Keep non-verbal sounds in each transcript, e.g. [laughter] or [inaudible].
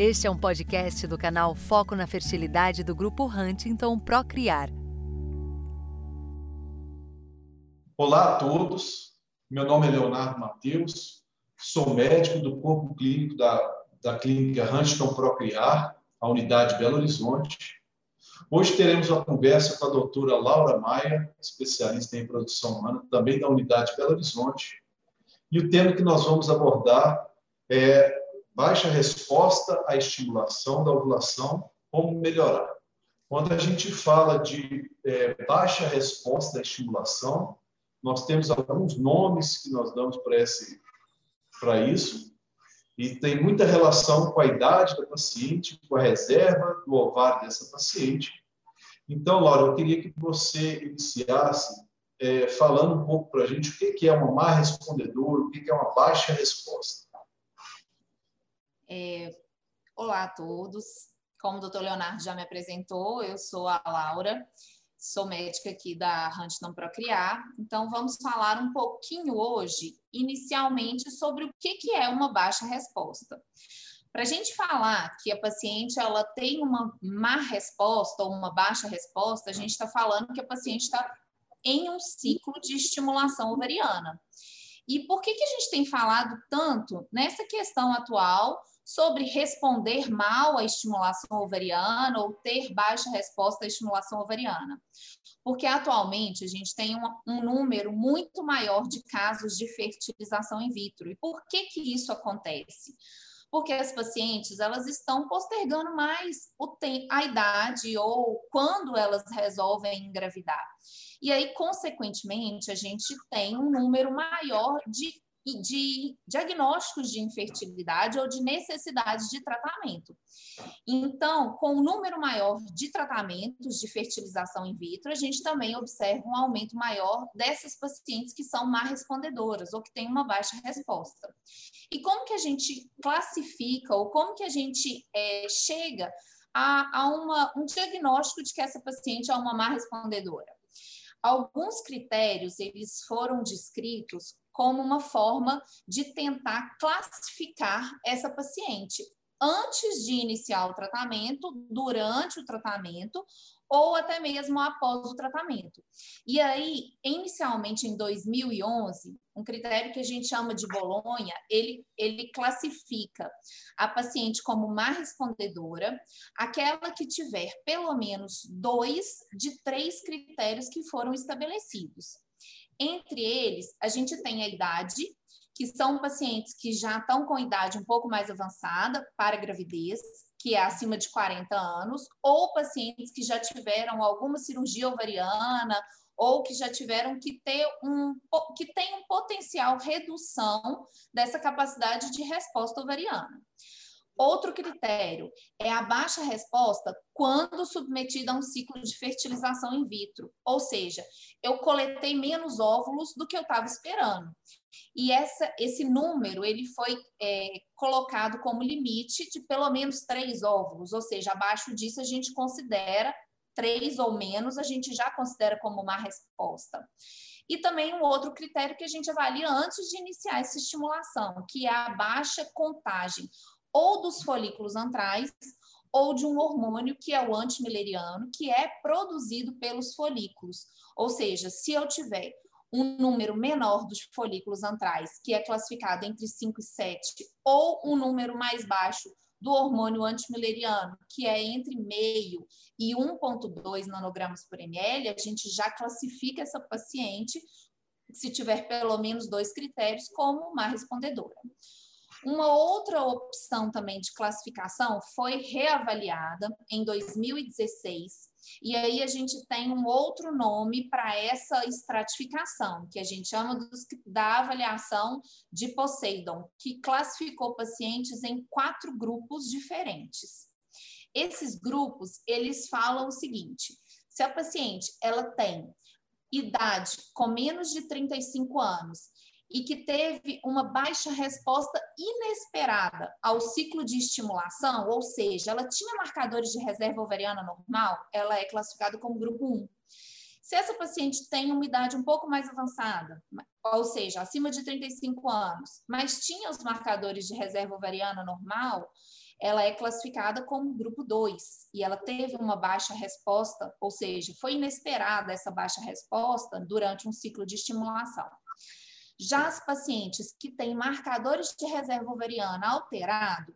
Este é um podcast do canal Foco na Fertilidade do Grupo Huntington Procriar. Olá a todos, meu nome é Leonardo Mateus, sou médico do corpo clínico da, da clínica Huntington Procriar, a unidade Belo Horizonte. Hoje teremos uma conversa com a doutora Laura Maia, especialista em produção humana, também da unidade Belo Horizonte. E o tema que nós vamos abordar é baixa resposta à estimulação da ovulação, como melhorar. Quando a gente fala de é, baixa resposta à estimulação, nós temos alguns nomes que nós damos para isso e tem muita relação com a idade da paciente, com a reserva do ovário dessa paciente. Então, Laura, eu queria que você iniciasse é, falando um pouco para a gente o que é uma má respondedora, o que é uma baixa resposta. É, olá a todos. Como o doutor Leonardo já me apresentou, eu sou a Laura, sou médica aqui da Huntington Procriar. Então, vamos falar um pouquinho hoje, inicialmente, sobre o que, que é uma baixa resposta. Para a gente falar que a paciente ela tem uma má resposta ou uma baixa resposta, a gente está falando que a paciente está em um ciclo de estimulação ovariana. E por que, que a gente tem falado tanto nessa questão atual sobre responder mal à estimulação ovariana ou ter baixa resposta à estimulação ovariana. Porque atualmente a gente tem um, um, número muito maior de casos de fertilização in vitro. E por que que isso acontece? Porque as pacientes elas estão postergando mais o a idade ou quando elas resolvem engravidar. E aí, consequentemente, a gente tem um número maior de de diagnósticos de infertilidade ou de necessidade de tratamento. Então, com o um número maior de tratamentos de fertilização in vitro, a gente também observa um aumento maior dessas pacientes que são má respondedoras ou que têm uma baixa resposta. E como que a gente classifica ou como que a gente é, chega a, a uma, um diagnóstico de que essa paciente é uma má respondedora? Alguns critérios eles foram descritos como uma forma de tentar classificar essa paciente antes de iniciar o tratamento, durante o tratamento ou até mesmo após o tratamento. E aí, inicialmente em 2011, um critério que a gente chama de Bolonha, ele, ele classifica a paciente como má respondedora, aquela que tiver pelo menos dois de três critérios que foram estabelecidos. Entre eles, a gente tem a idade, que são pacientes que já estão com idade um pouco mais avançada para gravidez, que é acima de 40 anos, ou pacientes que já tiveram alguma cirurgia ovariana ou que já tiveram que ter um que tem um potencial redução dessa capacidade de resposta ovariana. Outro critério é a baixa resposta quando submetida a um ciclo de fertilização in vitro, ou seja, eu coletei menos óvulos do que eu estava esperando. E essa, esse número ele foi é, colocado como limite de pelo menos três óvulos, ou seja, abaixo disso a gente considera três ou menos, a gente já considera como uma resposta. E também um outro critério que a gente avalia antes de iniciar essa estimulação, que é a baixa contagem, ou dos folículos antrais ou de um hormônio que é o antimileriano, que é produzido pelos folículos. Ou seja, se eu tiver um número menor dos folículos antrais, que é classificado entre 5 e 7, ou um número mais baixo do hormônio antimileriano, que é entre meio e 1,2 nanogramas por ml, a gente já classifica essa paciente, se tiver pelo menos dois critérios, como uma respondedora. Uma outra opção também de classificação foi reavaliada em 2016, e aí a gente tem um outro nome para essa estratificação, que a gente chama dos, da avaliação de Poseidon, que classificou pacientes em quatro grupos diferentes. Esses grupos, eles falam o seguinte: se a paciente ela tem idade com menos de 35 anos e que teve uma baixa resposta inesperada ao ciclo de estimulação, ou seja, ela tinha marcadores de reserva ovariana normal, ela é classificada como grupo 1. Se essa paciente tem uma idade um pouco mais avançada, ou seja, acima de 35 anos, mas tinha os marcadores de reserva ovariana normal, ela é classificada como grupo 2 e ela teve uma baixa resposta, ou seja, foi inesperada essa baixa resposta durante um ciclo de estimulação. Já as pacientes que têm marcadores de reserva ovariana alterado,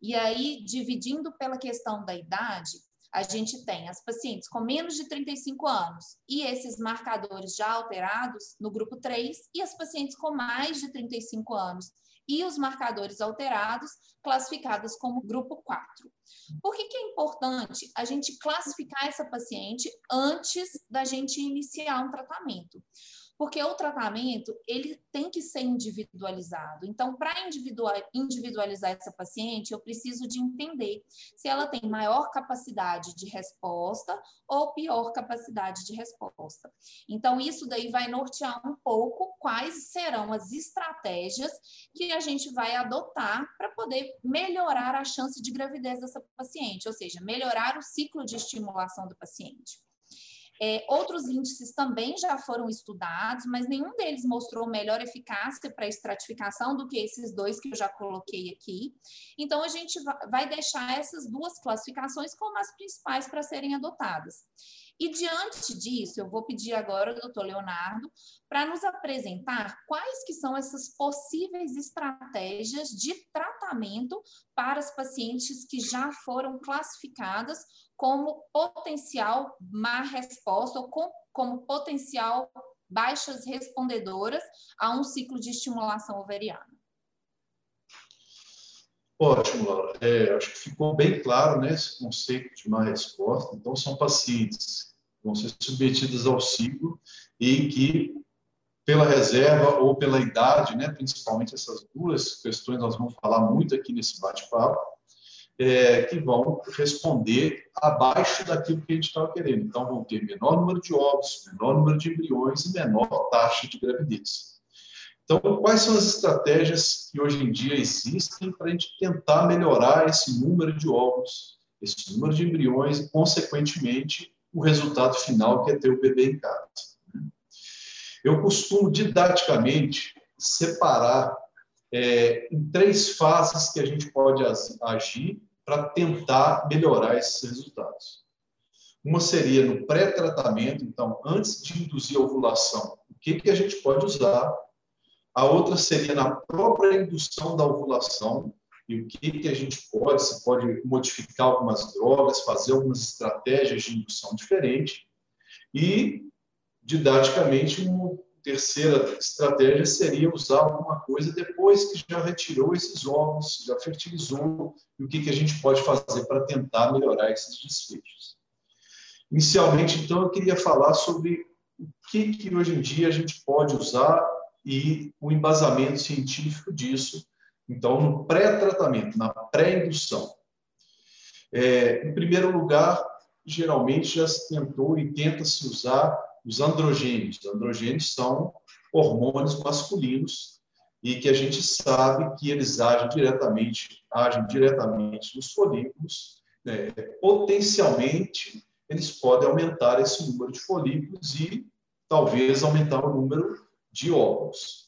e aí dividindo pela questão da idade, a gente tem as pacientes com menos de 35 anos e esses marcadores já alterados no grupo 3 e as pacientes com mais de 35 anos e os marcadores alterados classificadas como grupo 4. Por que, que é importante a gente classificar essa paciente antes da gente iniciar um tratamento? Porque o tratamento ele tem que ser individualizado. Então, para individualizar essa paciente, eu preciso de entender se ela tem maior capacidade de resposta ou pior capacidade de resposta. Então, isso daí vai nortear um pouco quais serão as estratégias que a gente vai adotar para poder melhorar a chance de gravidez dessa paciente, ou seja, melhorar o ciclo de estimulação do paciente. É, outros índices também já foram estudados, mas nenhum deles mostrou melhor eficácia para estratificação do que esses dois que eu já coloquei aqui. Então, a gente vai deixar essas duas classificações como as principais para serem adotadas. E diante disso, eu vou pedir agora ao doutor Leonardo para nos apresentar quais que são essas possíveis estratégias de tratamento para as pacientes que já foram classificadas como potencial má resposta ou com, como potencial baixas respondedoras a um ciclo de estimulação ovariana. Ótimo, Laura. É, acho que ficou bem claro né, esse conceito de má resposta. Então, são pacientes vão ser submetidos ao ciclo e que, pela reserva ou pela idade, né, principalmente essas duas questões, nós vamos falar muito aqui nesse bate-papo, é, que vão responder abaixo daquilo que a gente estava querendo. Então, vão ter menor número de ovos, menor número de embriões e menor taxa de gravidez. Então, quais são as estratégias que hoje em dia existem para a gente tentar melhorar esse número de ovos, esse número de embriões e, consequentemente, o resultado final que é ter o bebê em casa? Eu costumo didaticamente separar é, em três fases que a gente pode agir para tentar melhorar esses resultados. Uma seria no pré-tratamento, então, antes de induzir a ovulação, o que, que a gente pode usar a outra seria na própria indução da ovulação e o que, que a gente pode, se pode modificar algumas drogas, fazer algumas estratégias de indução diferente. E, didaticamente, uma terceira estratégia seria usar alguma coisa depois que já retirou esses ovos, já fertilizou, e o que, que a gente pode fazer para tentar melhorar esses desfechos. Inicialmente, então, eu queria falar sobre o que, que hoje em dia a gente pode usar e o embasamento científico disso, então, no pré-tratamento, na pré-indução. É, em primeiro lugar, geralmente já se tentou e tenta-se usar os androgênios. Os androgênios são hormônios masculinos e que a gente sabe que eles agem diretamente, agem diretamente nos folículos, né? potencialmente eles podem aumentar esse número de folículos e talvez aumentar o número de óvulos.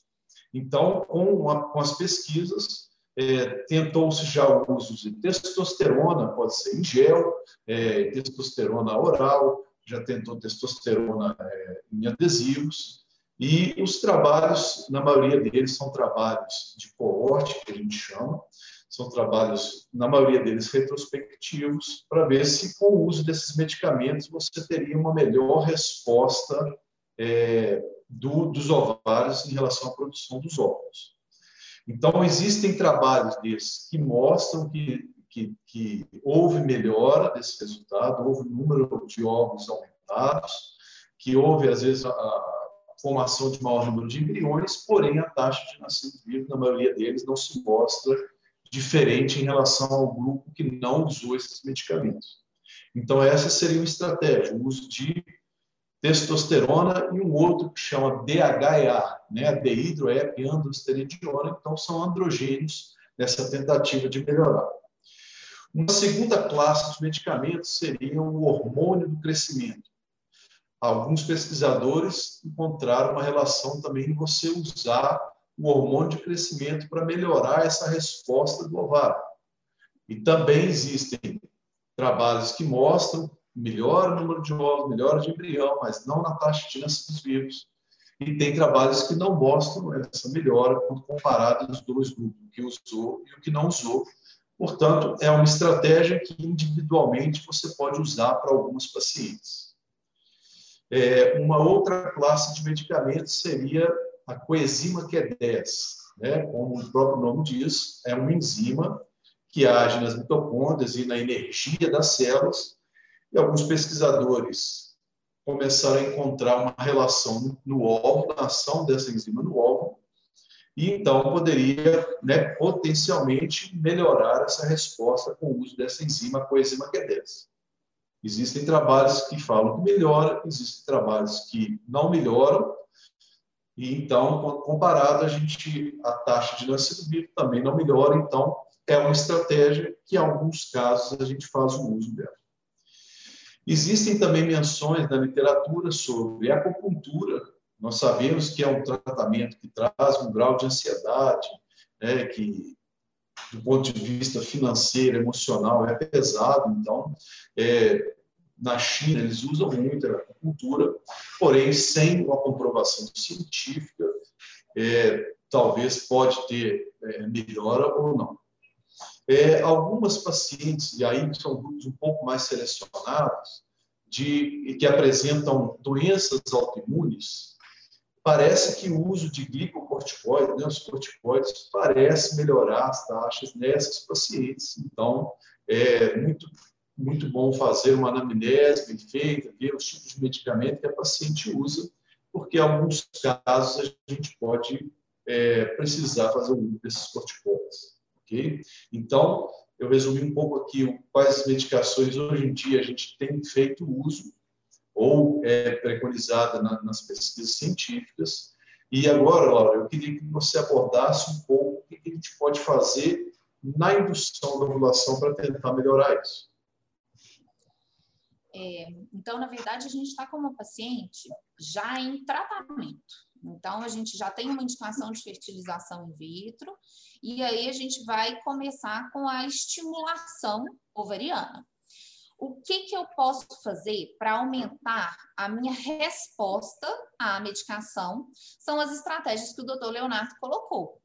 Então, com, a, com as pesquisas, é, tentou-se já o uso de testosterona, pode ser em gel, é, testosterona oral, já tentou testosterona é, em adesivos, e os trabalhos, na maioria deles, são trabalhos de coorte, que a gente chama, são trabalhos, na maioria deles, retrospectivos, para ver se com o uso desses medicamentos você teria uma melhor resposta é, do, dos ovários em relação à produção dos óvulos. Então, existem trabalhos desses que mostram que, que, que houve melhora desse resultado, houve número de óvulos aumentados, que houve, às vezes, a, a formação de maior número de embriões, porém, a taxa de nascimento vivo, na maioria deles, não se mostra diferente em relação ao grupo que não usou esses medicamentos. Então, essa seria uma estratégia, o uso de testosterona e um outro que chama DHEA, né, dehidroepiandrosterediona, então são androgênios nessa tentativa de melhorar. Uma segunda classe de medicamentos seria o hormônio do crescimento. alguns pesquisadores encontraram uma relação também em você usar o hormônio de crescimento para melhorar essa resposta do ovário. E também existem trabalhos que mostram melhora o número de ovos, melhora de embrião, mas não na taxa de nascimento dos vivos. E tem trabalhos que não mostram essa melhora quando comparado os dois grupos, o que usou e o que não usou. Portanto, é uma estratégia que individualmente você pode usar para alguns pacientes. É, uma outra classe de medicamentos seria a coenzima Q10, né? como o próprio nome diz, é uma enzima que age nas mitocôndrias e na energia das células, e alguns pesquisadores começaram a encontrar uma relação no óvulo, na ação dessa enzima no óvulo, e então poderia né, potencialmente melhorar essa resposta com o uso dessa enzima, coenzima Q10. Existem trabalhos que falam que melhora, existem trabalhos que não melhoram, e então, comparado, a gente a taxa de nascimento também não melhora, então é uma estratégia que, em alguns casos, a gente faz o uso dela. Existem também menções na literatura sobre acupuntura. Nós sabemos que é um tratamento que traz um grau de ansiedade, né, que, do ponto de vista financeiro, emocional, é pesado. Então, é, na China, eles usam muito a acupuntura, porém, sem uma comprovação científica, é, talvez pode ter é, melhora ou não. É, algumas pacientes, e aí são grupos um pouco mais selecionados, de, que apresentam doenças autoimunes, parece que o uso de glicocorticoides, né, os corticoides, parece melhorar as taxas nessas pacientes. Então, é muito, muito bom fazer uma anamnese bem feita, ver os tipos de medicamento que a paciente usa, porque em alguns casos a gente pode é, precisar fazer o uso desses corticoides. Ok? Então, eu resumi um pouco aqui quais medicações hoje em dia a gente tem feito uso ou é preconizada na, nas pesquisas científicas. E agora, Laura, eu queria que você abordasse um pouco o que a gente pode fazer na indução da ovulação para tentar melhorar isso. É, então, na verdade, a gente está com uma paciente já em tratamento. Então, a gente já tem uma indicação de fertilização in vitro, e aí a gente vai começar com a estimulação ovariana. O que, que eu posso fazer para aumentar a minha resposta à medicação? São as estratégias que o doutor Leonardo colocou.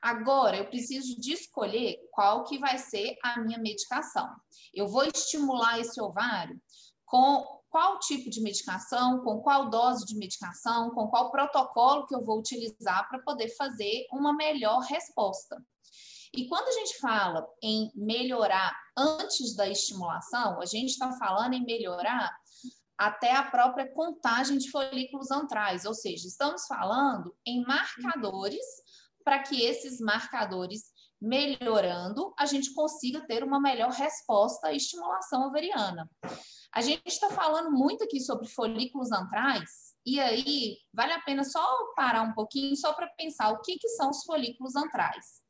Agora, eu preciso de escolher qual que vai ser a minha medicação. Eu vou estimular esse ovário com qual tipo de medicação, com qual dose de medicação, com qual protocolo que eu vou utilizar para poder fazer uma melhor resposta. E quando a gente fala em melhorar antes da estimulação, a gente está falando em melhorar até a própria contagem de folículos antrais, ou seja, estamos falando em marcadores para que esses marcadores melhorando, a gente consiga ter uma melhor resposta à estimulação ovariana. A gente está falando muito aqui sobre folículos antrais, e aí vale a pena só parar um pouquinho, só para pensar o que, que são os folículos antrais.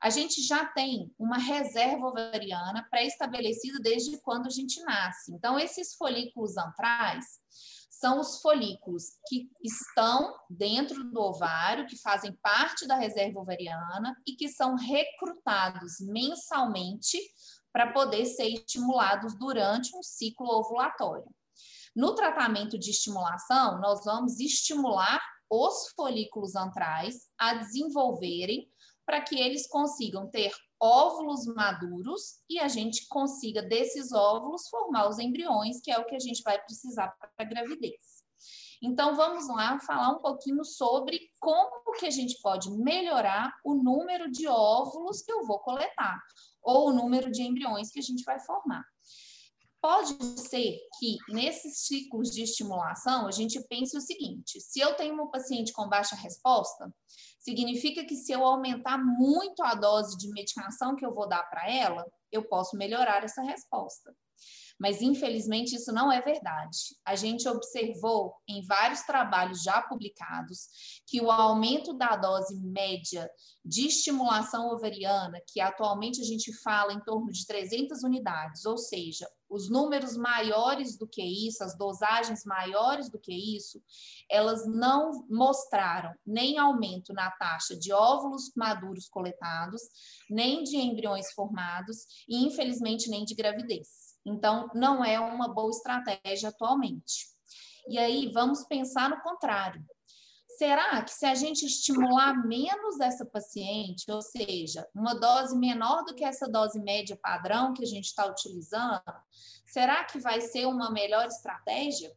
A gente já tem uma reserva ovariana pré-estabelecida desde quando a gente nasce. Então, esses folículos antrais são os folículos que estão dentro do ovário, que fazem parte da reserva ovariana e que são recrutados mensalmente para poder ser estimulados durante um ciclo ovulatório. No tratamento de estimulação, nós vamos estimular os folículos antrais a desenvolverem para que eles consigam ter óvulos maduros e a gente consiga desses óvulos formar os embriões, que é o que a gente vai precisar para a gravidez. Então vamos lá falar um pouquinho sobre como que a gente pode melhorar o número de óvulos que eu vou coletar ou o número de embriões que a gente vai formar. Pode ser que nesses ciclos de estimulação a gente pense o seguinte: se eu tenho uma paciente com baixa resposta, Significa que se eu aumentar muito a dose de medicação que eu vou dar para ela, eu posso melhorar essa resposta. Mas, infelizmente, isso não é verdade. A gente observou em vários trabalhos já publicados que o aumento da dose média de estimulação ovariana, que atualmente a gente fala em torno de 300 unidades, ou seja, os números maiores do que isso, as dosagens maiores do que isso, elas não mostraram nem aumento na taxa de óvulos maduros coletados, nem de embriões formados e, infelizmente, nem de gravidez. Então, não é uma boa estratégia atualmente. E aí, vamos pensar no contrário. Será que se a gente estimular menos essa paciente, ou seja, uma dose menor do que essa dose média padrão que a gente está utilizando, será que vai ser uma melhor estratégia?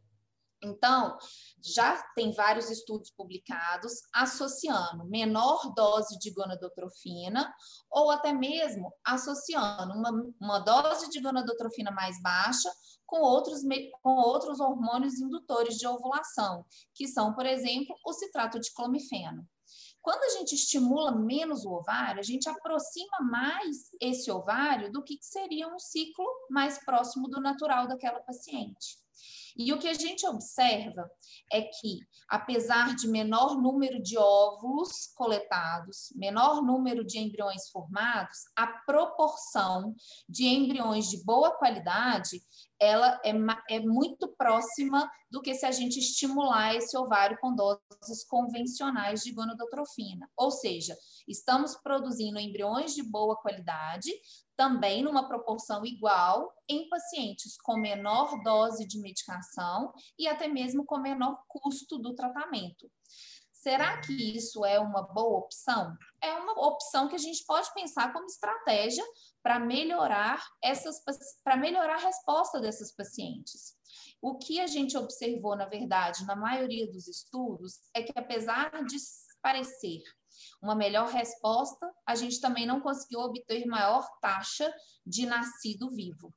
Então, já tem vários estudos publicados associando menor dose de gonadotrofina ou até mesmo associando uma, uma dose de gonadotrofina mais baixa com outros, com outros hormônios indutores de ovulação, que são, por exemplo, o citrato de clomifeno. Quando a gente estimula menos o ovário, a gente aproxima mais esse ovário do que seria um ciclo mais próximo do natural daquela paciente. E o que a gente observa é que, apesar de menor número de óvulos coletados, menor número de embriões formados, a proporção de embriões de boa qualidade ela é, é muito próxima do que se a gente estimular esse ovário com doses convencionais de gonadotrofina. Ou seja, estamos produzindo embriões de boa qualidade, também numa proporção igual em pacientes com menor dose de medicação e até mesmo com menor custo do tratamento. Será que isso é uma boa opção? É uma opção que a gente pode pensar como estratégia para melhorar essas para melhorar a resposta dessas pacientes. O que a gente observou, na verdade, na maioria dos estudos, é que apesar de parecer uma melhor resposta, a gente também não conseguiu obter maior taxa de nascido vivo.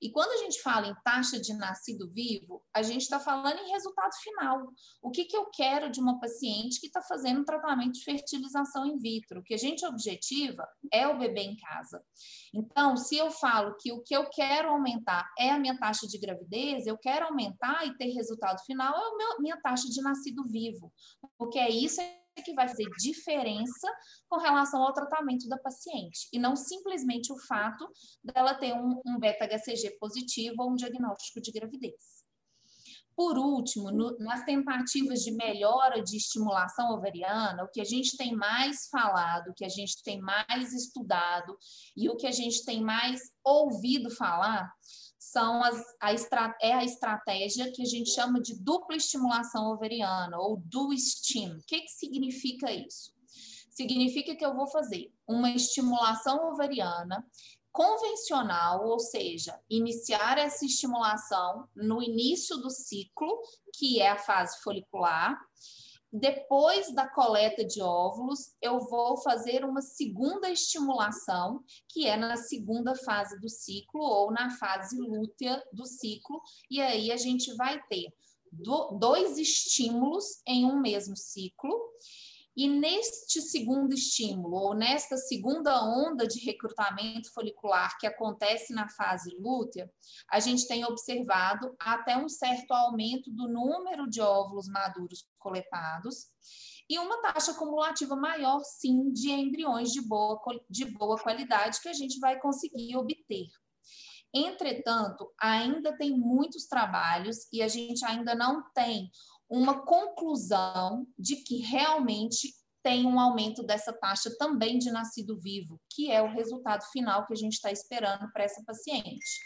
E quando a gente fala em taxa de nascido vivo, a gente está falando em resultado final. O que, que eu quero de uma paciente que está fazendo um tratamento de fertilização in vitro? O que a gente objetiva é o bebê em casa. Então, se eu falo que o que eu quero aumentar é a minha taxa de gravidez, eu quero aumentar e ter resultado final é a minha taxa de nascido vivo, porque é isso que vai fazer diferença com relação ao tratamento da paciente, e não simplesmente o fato dela ter um, um beta-HCG positivo ou um diagnóstico de gravidez. Por último, no, nas tentativas de melhora de estimulação ovariana, o que a gente tem mais falado, o que a gente tem mais estudado e o que a gente tem mais ouvido falar são as, a, é a estratégia que a gente chama de dupla estimulação ovariana, ou do STEAM. O que, que significa isso? Significa que eu vou fazer uma estimulação ovariana convencional, ou seja, iniciar essa estimulação no início do ciclo, que é a fase folicular, depois da coleta de óvulos, eu vou fazer uma segunda estimulação, que é na segunda fase do ciclo ou na fase lútea do ciclo, e aí a gente vai ter dois estímulos em um mesmo ciclo. E neste segundo estímulo, ou nesta segunda onda de recrutamento folicular que acontece na fase lútea, a gente tem observado até um certo aumento do número de óvulos maduros coletados e uma taxa cumulativa maior, sim, de embriões de boa, de boa qualidade que a gente vai conseguir obter. Entretanto, ainda tem muitos trabalhos e a gente ainda não tem uma conclusão de que realmente tem um aumento dessa taxa também de nascido vivo, que é o resultado final que a gente está esperando para essa paciente.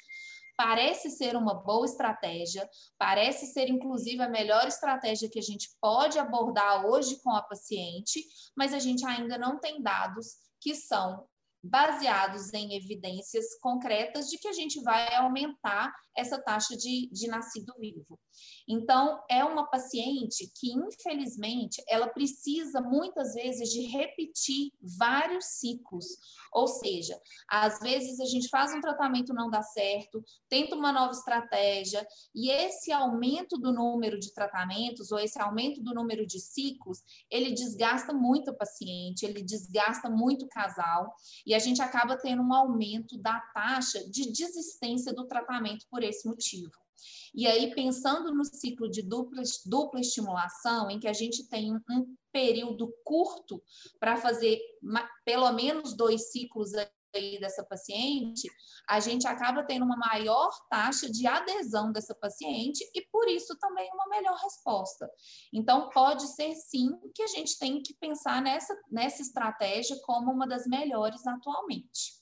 Parece ser uma boa estratégia, parece ser inclusive a melhor estratégia que a gente pode abordar hoje com a paciente, mas a gente ainda não tem dados que são baseados em evidências concretas de que a gente vai aumentar essa taxa de, de nascido vivo. Então, é uma paciente que, infelizmente, ela precisa muitas vezes de repetir vários ciclos, Ou seja, às vezes a gente faz um tratamento não dá certo, tenta uma nova estratégia e esse aumento do número de tratamentos ou esse aumento do número de ciclos, ele desgasta muito o paciente, ele desgasta muito o casal e a gente acaba tendo um aumento da taxa de desistência do tratamento por esse motivo. E aí, pensando no ciclo de dupla, dupla estimulação, em que a gente tem um período curto para fazer pelo menos dois ciclos dessa paciente, a gente acaba tendo uma maior taxa de adesão dessa paciente e, por isso, também uma melhor resposta. Então, pode ser sim que a gente tem que pensar nessa, nessa estratégia como uma das melhores atualmente.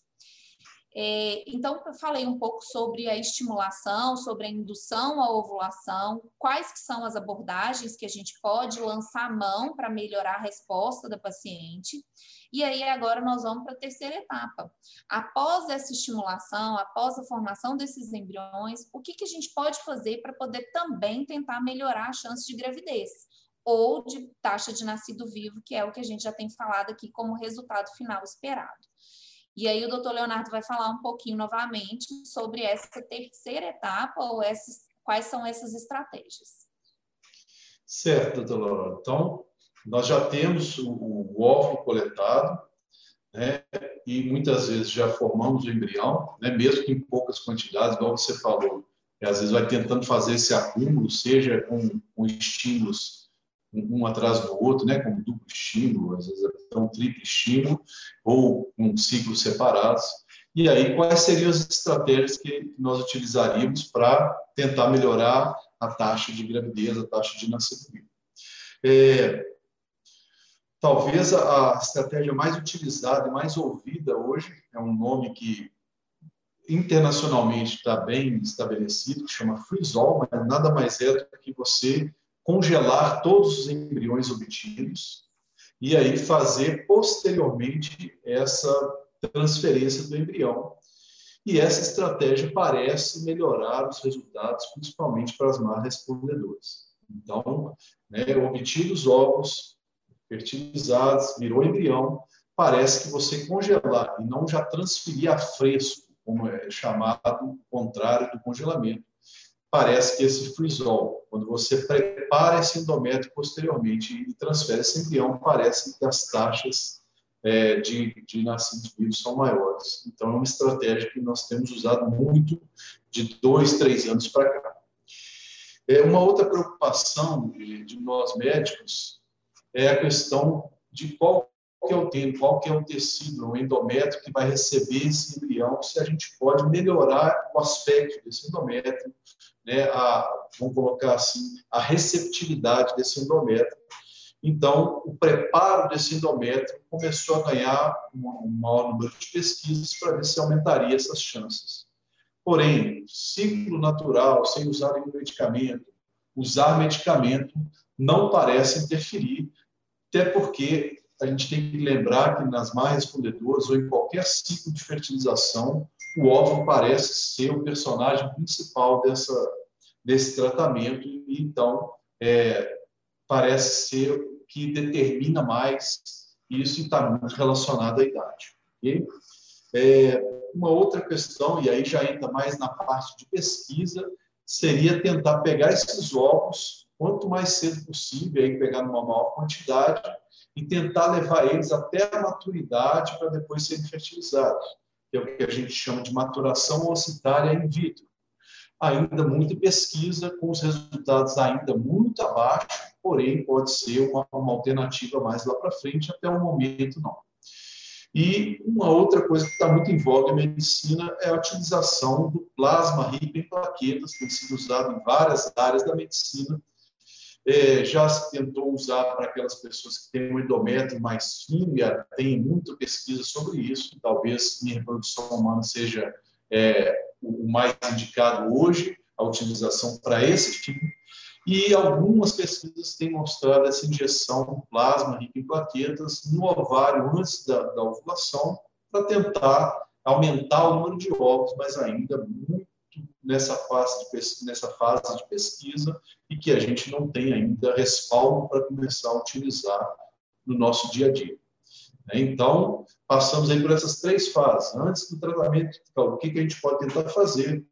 É, então, eu falei um pouco sobre a estimulação, sobre a indução à ovulação, quais que são as abordagens que a gente pode lançar mão para melhorar a resposta da paciente. E aí, agora nós vamos para a terceira etapa. Após essa estimulação, após a formação desses embriões, o que, que a gente pode fazer para poder também tentar melhorar a chance de gravidez? Ou de taxa de nascido vivo, que é o que a gente já tem falado aqui como resultado final esperado. E aí o doutor Leonardo vai falar um pouquinho novamente sobre essa terceira etapa ou essas, quais são essas estratégias. Certo, doutor Laura. Então, nós já temos o, o óvulo coletado, né? E muitas vezes já formamos o embrião, né? Mesmo que em poucas quantidades, igual você falou. E às vezes vai tentando fazer esse acúmulo, seja com, com estímulos um atrás do outro, né, com duplo estímulo, às vezes até um triplo estímulo, ou com ciclos separados. E aí, quais seriam as estratégias que nós utilizaríamos para tentar melhorar a taxa de gravidez, a taxa de nascimento? É, talvez a estratégia mais utilizada e mais ouvida hoje é um nome que internacionalmente está bem estabelecido, que chama freeze-all, mas nada mais é do que você congelar todos os embriões obtidos e aí fazer posteriormente essa transferência do embrião. E essa estratégia parece melhorar os resultados, principalmente para as más respondedoras. Então, né, obtidos ovos fertilizados, virou embrião, parece que você congelar e não já transferir a fresco, como é chamado o contrário do congelamento, parece que esse frisol, quando você prepara esse endométrio posteriormente e transfere esse embrião, parece que as taxas é, de, de nascidos vivos são maiores. Então, é uma estratégia que nós temos usado muito de dois, três anos para cá. É, uma outra preocupação de, de nós médicos é a questão de qual que é o tempo, qual que é o tecido, o endométrio que vai receber esse embrião, se a gente pode melhorar o aspecto desse endométrio, né, a, vamos colocar assim, a receptividade desse endométrio. Então, o preparo desse endométrio começou a ganhar um, maior número de pesquisas para ver se aumentaria essas chances. Porém, ciclo natural, sem usar nenhum medicamento, usar medicamento não parece interferir, até porque a gente tem que lembrar que nas mais respondedoras ou em qualquer ciclo de fertilização, o óvulo parece ser o personagem principal dessa, desse tratamento e então é, parece ser o que determina mais isso está muito relacionado à idade. Okay? É, uma outra questão, e aí já entra mais na parte de pesquisa, seria tentar pegar esses ovos quanto mais cedo possível, aí pegar numa maior quantidade e tentar levar eles até a maturidade para depois serem fertilizados, é o que a gente chama de maturação ocitária in vitro. Ainda muita pesquisa, com os resultados ainda muito abaixo, porém pode ser uma, uma alternativa mais lá para frente, até o momento não. E uma outra coisa que está muito em voga na medicina é a utilização do plasma rico em plaquetas, que tem sido usado em várias áreas da medicina, é, já se tentou usar para aquelas pessoas que têm um endométrio mais fino, e tem muita pesquisa sobre isso, talvez em reprodução humana seja é, o mais indicado hoje, a utilização para esse tipo, e algumas pesquisas têm mostrado essa injeção plasma rico em plaquetas no ovário antes da, da ovulação, para tentar aumentar o número de ovos, mas ainda muito nessa fase, de, nessa fase de pesquisa e que a gente não tem ainda respaldo para começar a utilizar no nosso dia a dia. Então, passamos aí por essas três fases. Antes do tratamento, o que, a gente pode tentar fazer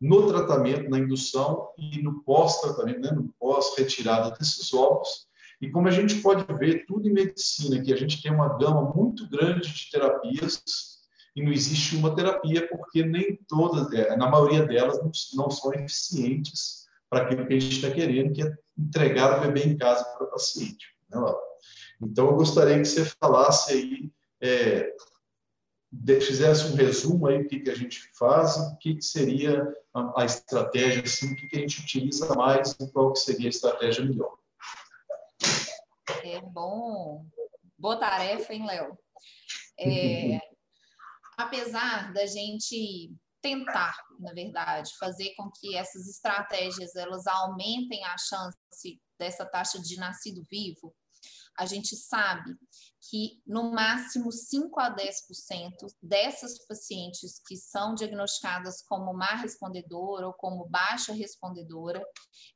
no tratamento, na indução e no pós-tratamento, né, no pós-retirada desses ovos. E como a gente pode ver, tudo em medicina, que a gente tem uma gama muito grande de terapias e não existe uma terapia porque nem todas, é, na maioria delas, não, não são eficientes para aquilo que a gente está querendo, que é entregar o bebê em casa para o paciente. Né, então, eu gostaria que você falasse aí, é, fizesse um resumo aí do que, que a gente faz, o que, que seria a, a estratégia, assim, o que, que a gente utiliza mais e qual que seria a estratégia melhor. É bom. Boa tarefa, hein, Léo? É, [laughs] apesar da gente tentar, na verdade, fazer com que essas estratégias elas aumentem a chance dessa taxa de nascido vivo, a gente sabe que no máximo 5 a 10% dessas pacientes que são diagnosticadas como má respondedora ou como baixa respondedora,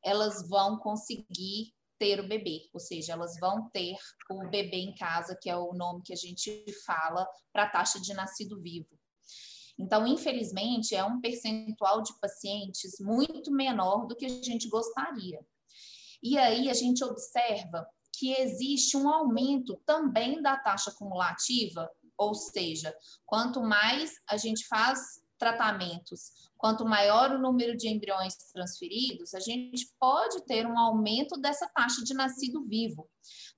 elas vão conseguir ter o bebê, ou seja, elas vão ter o bebê em casa, que é o nome que a gente fala para a taxa de nascido vivo. Então, infelizmente, é um percentual de pacientes muito menor do que a gente gostaria. E aí a gente observa que existe um aumento também da taxa cumulativa, ou seja, quanto mais a gente faz tratamentos, quanto maior o número de embriões transferidos, a gente pode ter um aumento dessa taxa de nascido vivo.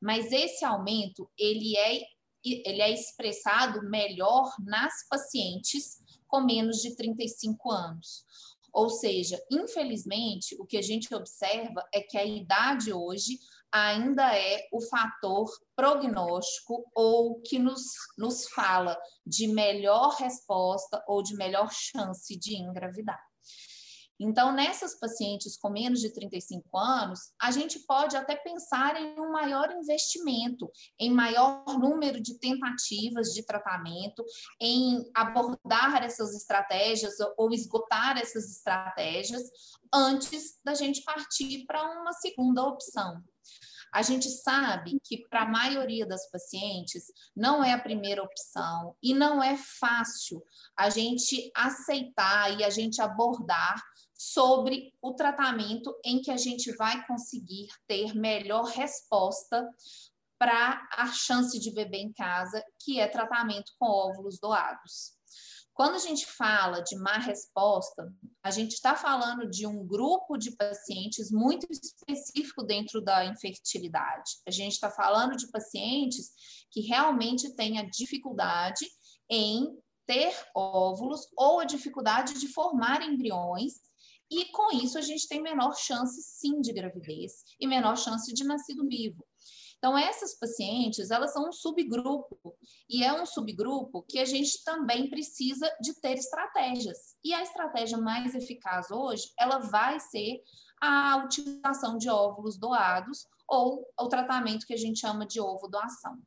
Mas esse aumento, ele é, ele é expressado melhor nas pacientes com menos de 35 anos. Ou seja, infelizmente, o que a gente observa é que a idade hoje ainda é o fator prognóstico ou que nos, nos fala de melhor resposta ou de melhor chance de engravidar. Então, nessas pacientes com menos de 35 anos, a gente pode até pensar em um maior investimento, em maior número de tentativas de tratamento, em abordar essas estratégias ou esgotar essas estratégias antes da gente partir para uma segunda opção. A gente sabe que para a maioria das pacientes não é a primeira opção e não é fácil a gente aceitar e a gente abordar sobre o tratamento em que a gente vai conseguir ter melhor resposta para a chance de bebê em casa, que é tratamento com óvulos doados. Quando a gente fala de má resposta, a gente está falando de um grupo de pacientes muito específico dentro da infertilidade. A gente está falando de pacientes que realmente têm a dificuldade em ter óvulos ou a dificuldade de formar embriões e com isso a gente tem menor chance sim de gravidez e menor chance de nascido vivo. Então, essas pacientes, elas são um subgrupo, e é um subgrupo que a gente também precisa de ter estratégias. E a estratégia mais eficaz hoje, ela vai ser a utilização de óvulos doados ou o tratamento que a gente chama de ovo doação.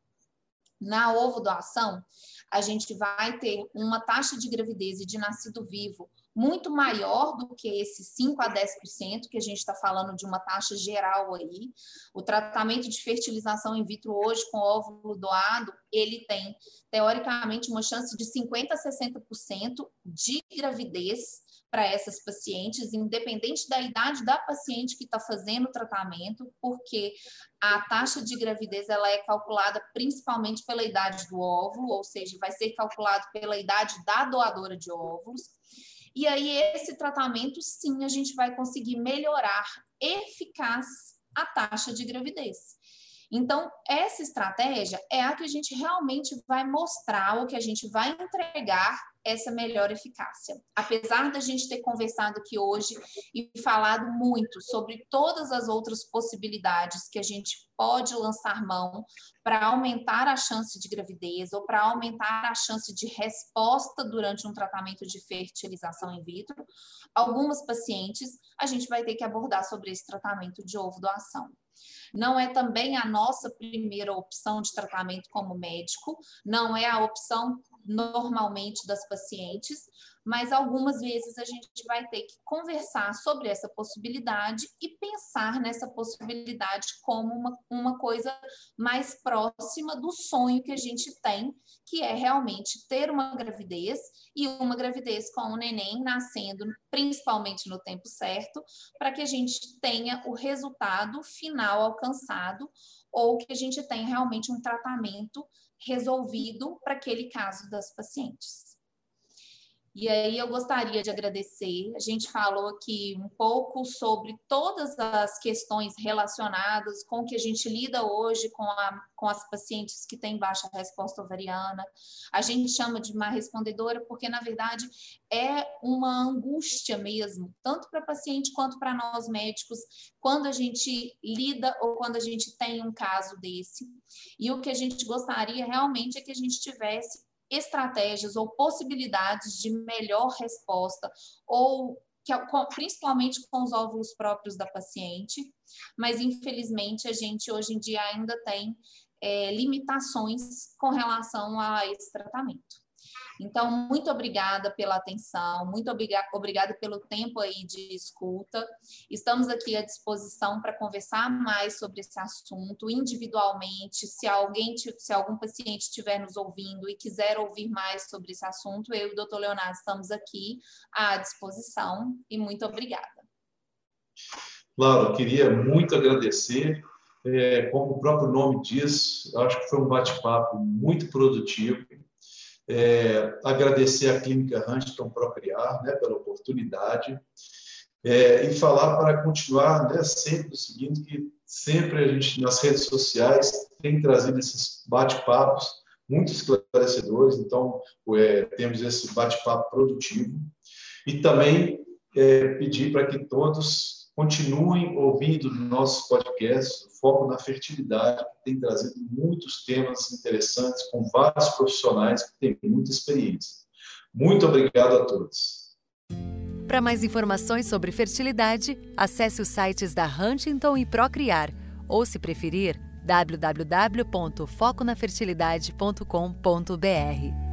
Na ovo doação, a gente vai ter uma taxa de gravidez e de nascido vivo muito maior do que esse 5 a 10%, que a gente está falando de uma taxa geral aí. O tratamento de fertilização in vitro hoje com óvulo doado, ele tem, teoricamente, uma chance de 50% a 60% de gravidez para essas pacientes, independente da idade da paciente que está fazendo o tratamento, porque a taxa de gravidez ela é calculada principalmente pela idade do óvulo, ou seja, vai ser calculado pela idade da doadora de óvulos. E aí, esse tratamento, sim, a gente vai conseguir melhorar eficaz a taxa de gravidez. Então, essa estratégia é a que a gente realmente vai mostrar, o que a gente vai entregar essa melhor eficácia. Apesar da gente ter conversado aqui hoje e falado muito sobre todas as outras possibilidades que a gente pode lançar mão para aumentar a chance de gravidez ou para aumentar a chance de resposta durante um tratamento de fertilização in vitro, algumas pacientes a gente vai ter que abordar sobre esse tratamento de ovo doação. Não é também a nossa primeira opção de tratamento como médico, não é a opção normalmente das pacientes, mas algumas vezes a gente vai ter que conversar sobre essa possibilidade e pensar nessa possibilidade como uma, uma coisa mais próxima do sonho que a gente tem, que é realmente ter uma gravidez e uma gravidez com o neném nascendo, principalmente no tempo certo, para que a gente tenha o resultado final alcançado ou que a gente tenha realmente um tratamento resolvido para aquele caso das pacientes. E aí eu gostaria de agradecer. A gente falou aqui um pouco sobre todas as questões relacionadas com que a gente lida hoje com, a, com as pacientes que têm baixa resposta ovariana. A gente chama de má respondedora porque, na verdade, é uma angústia mesmo, tanto para a paciente quanto para nós médicos, quando a gente lida ou quando a gente tem um caso desse. E o que a gente gostaria realmente é que a gente tivesse estratégias ou possibilidades de melhor resposta ou que, principalmente com os óvulos próprios da paciente, mas infelizmente a gente hoje em dia ainda tem é, limitações com relação a esse tratamento. Então, muito obrigada pela atenção, muito obrigada pelo tempo aí de escuta. Estamos aqui à disposição para conversar mais sobre esse assunto individualmente. Se alguém, se algum paciente estiver nos ouvindo e quiser ouvir mais sobre esse assunto, eu e o doutor Leonardo estamos aqui à disposição e muito obrigada. Laura, queria muito agradecer. É, como o próprio nome diz, acho que foi um bate-papo muito produtivo é, agradecer à Clínica Huntington Procriar né, pela oportunidade é, e falar para continuar né, sempre o seguinte, que sempre a gente nas redes sociais tem trazido esses bate-papos muito esclarecedores, então é, temos esse bate-papo produtivo. E também é, pedir para que todos Continuem ouvindo nossos podcasts, Foco na Fertilidade, que tem trazido muitos temas interessantes com vários profissionais que têm muita experiência. Muito obrigado a todos. Para mais informações sobre fertilidade, acesse os sites da Huntington e Procriar, ou, se preferir, www.foconafertilidade.com.br.